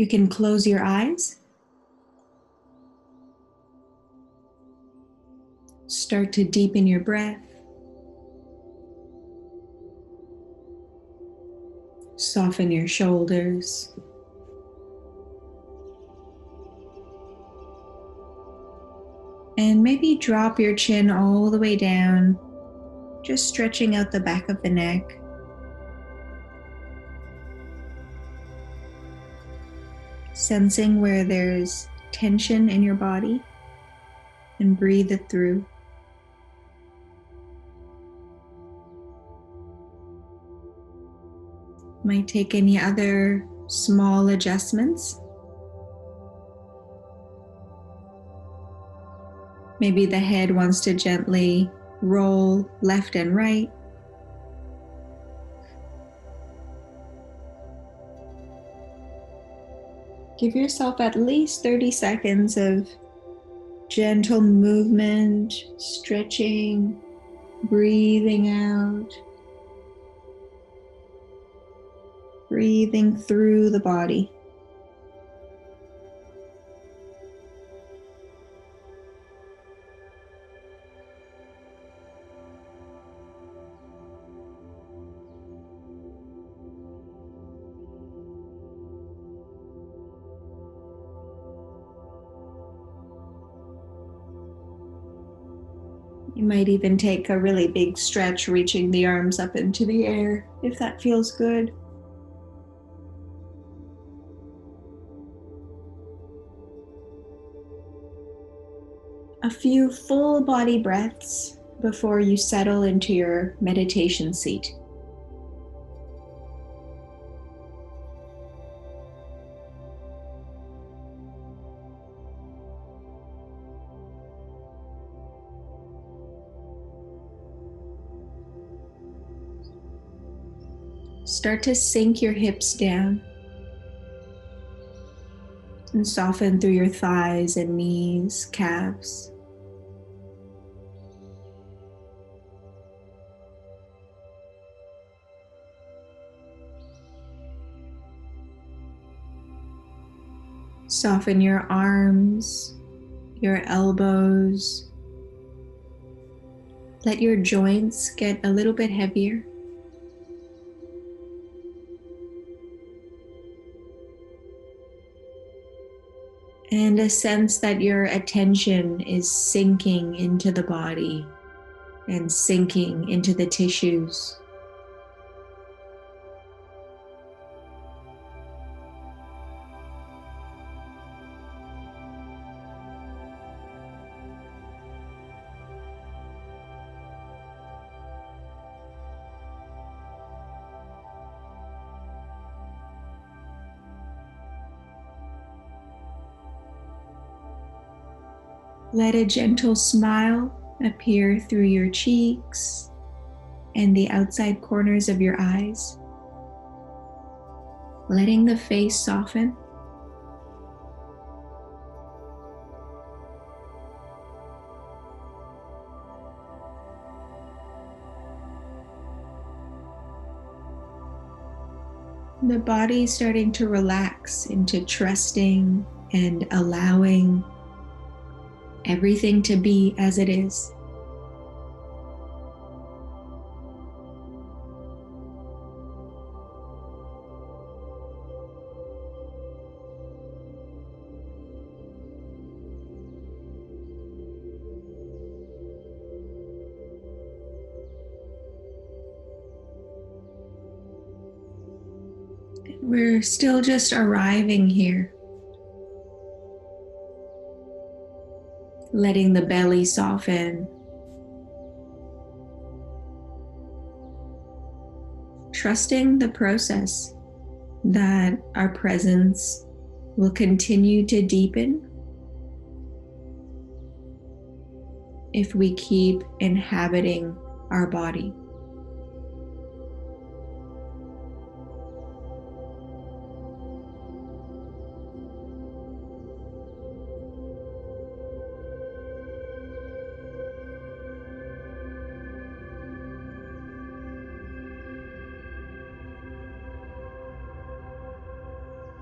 You can close your eyes. Start to deepen your breath. Soften your shoulders. And maybe drop your chin all the way down, just stretching out the back of the neck. Sensing where there's tension in your body and breathe it through. Might take any other small adjustments. Maybe the head wants to gently roll left and right. Give yourself at least 30 seconds of gentle movement, stretching, breathing out. breathing through the body. You might even take a really big stretch, reaching the arms up into the air if that feels good. a few full body breaths before you settle into your meditation seat. Start to sink your hips down and soften through your thighs and knees, calves. Soften your arms, your elbows. Let your joints get a little bit heavier. And a sense that your attention is sinking into the body and sinking into the tissues. Let a gentle smile appear through your cheeks and the outside corners of your eyes, letting the face soften. The body starting to relax into trusting and allowing everything to be as it is. We're still just arriving here. Letting the belly soften. Trusting the process that our presence will continue to deepen if we keep inhabiting our body.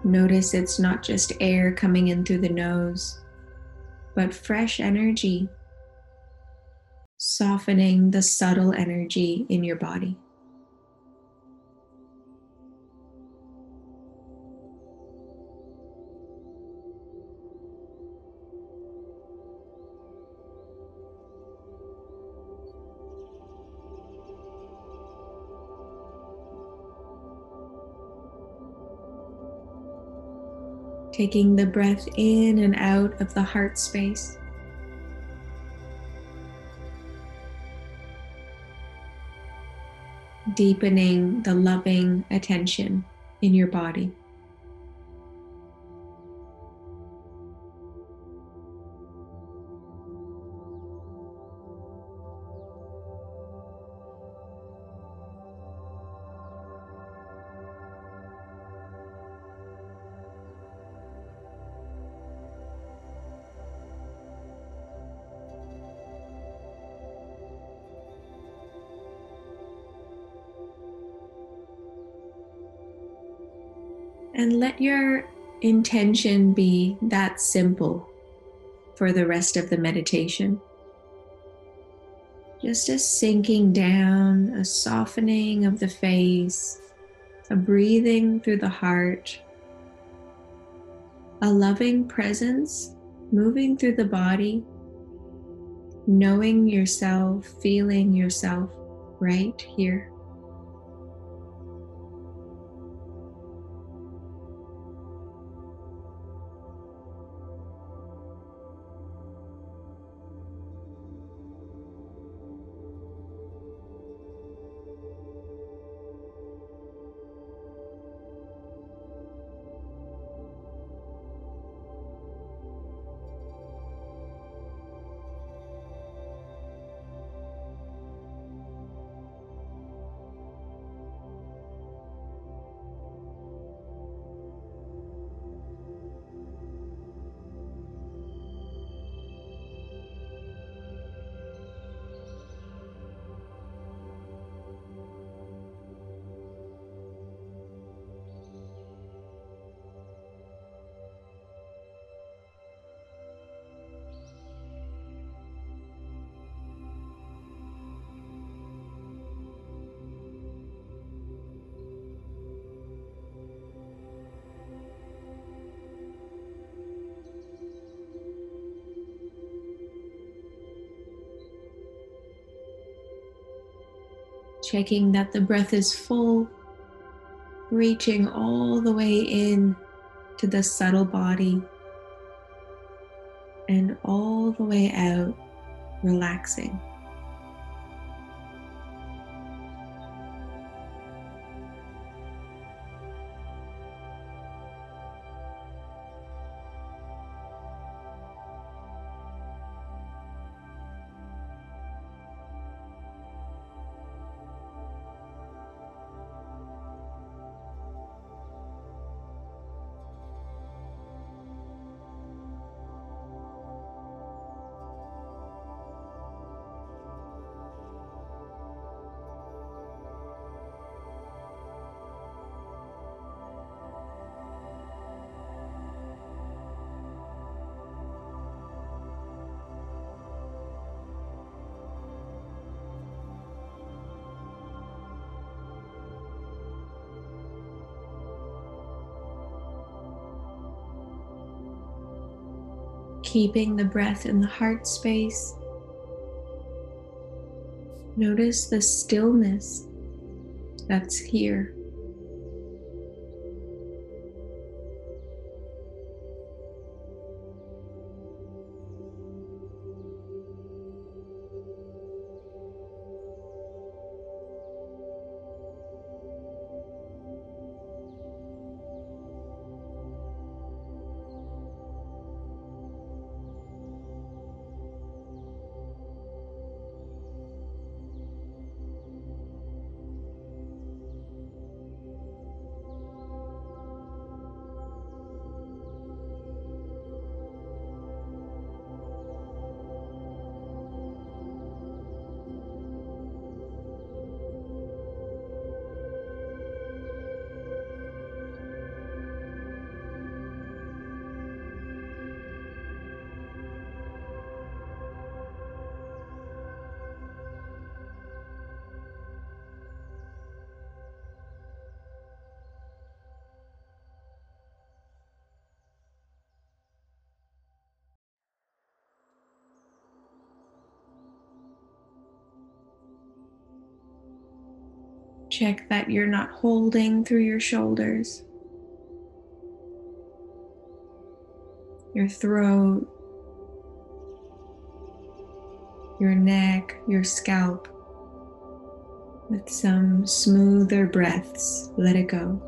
Notice it's not just air coming in through the nose, but fresh energy, softening the subtle energy in your body. Taking the breath in and out of the heart space. Deepening the loving attention in your body. And let your intention be that simple for the rest of the meditation. Just a sinking down, a softening of the face, a breathing through the heart, a loving presence moving through the body, knowing yourself, feeling yourself right here. Checking that the breath is full, reaching all the way in to the subtle body and all the way out, relaxing. Keeping the breath in the heart space. Notice the stillness that's here. Check that you're not holding through your shoulders, your throat, your neck, your scalp. With some smoother breaths, let it go.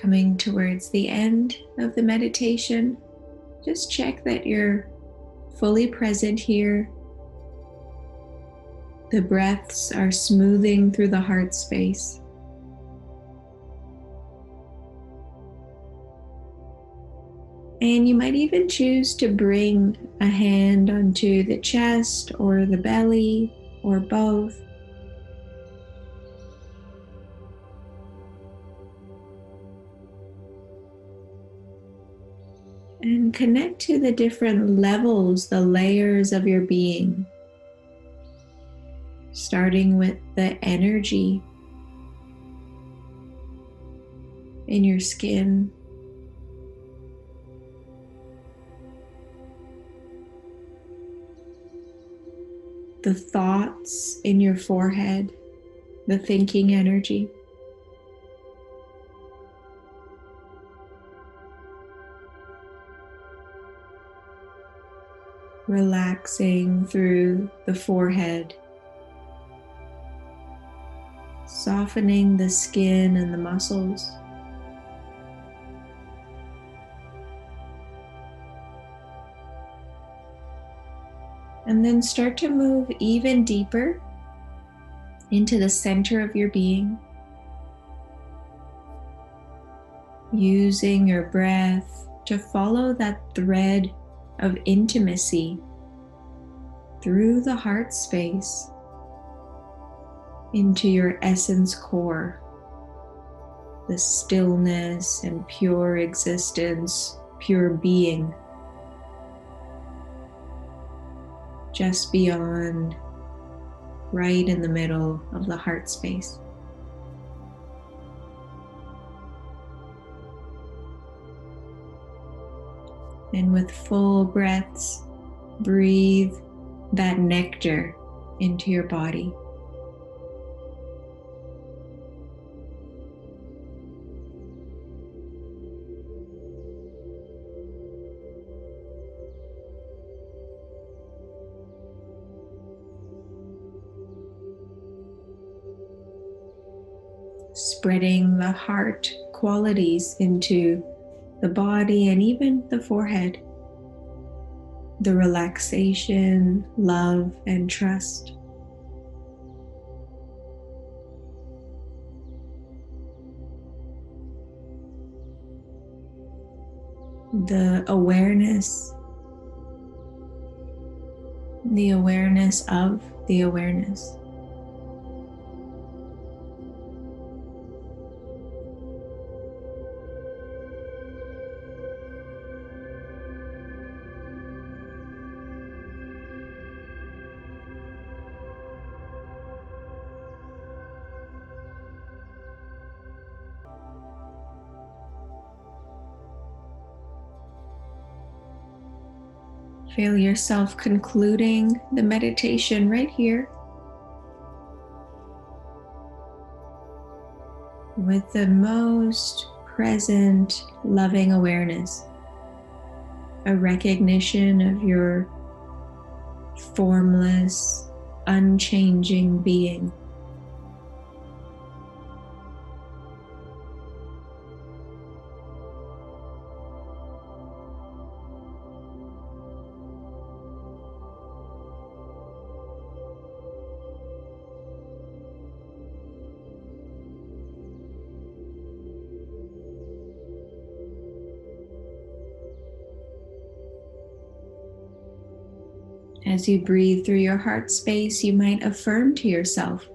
Coming towards the end of the meditation, just check that you're fully present here. The breaths are smoothing through the heart space. And you might even choose to bring a hand onto the chest or the belly or both. And connect to the different levels, the layers of your being. Starting with the energy in your skin. The thoughts in your forehead, the thinking energy. Relaxing through the forehead, softening the skin and the muscles. And then start to move even deeper into the center of your being. Using your breath to follow that thread of intimacy through the heart space into your essence core, the stillness and pure existence, pure being, just beyond, right in the middle of the heart space. And with full breaths, breathe that nectar into your body. Spreading the heart qualities into the body and even the forehead. The relaxation, love, and trust. The awareness, the awareness of the awareness. Feel yourself concluding the meditation right here with the most present, loving awareness, a recognition of your formless, unchanging being. As you breathe through your heart space, you might affirm to yourself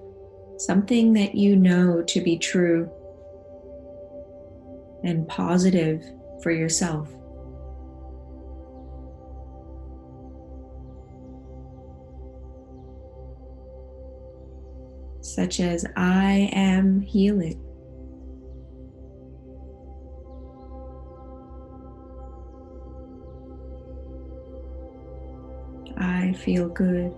something that you know to be true and positive for yourself. Such as, I am healing. Feel good.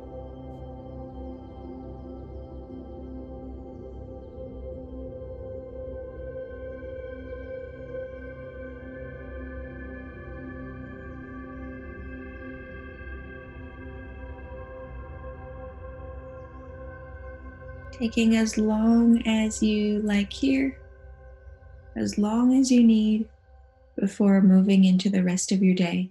Taking as long as you like here, as long as you need before moving into the rest of your day.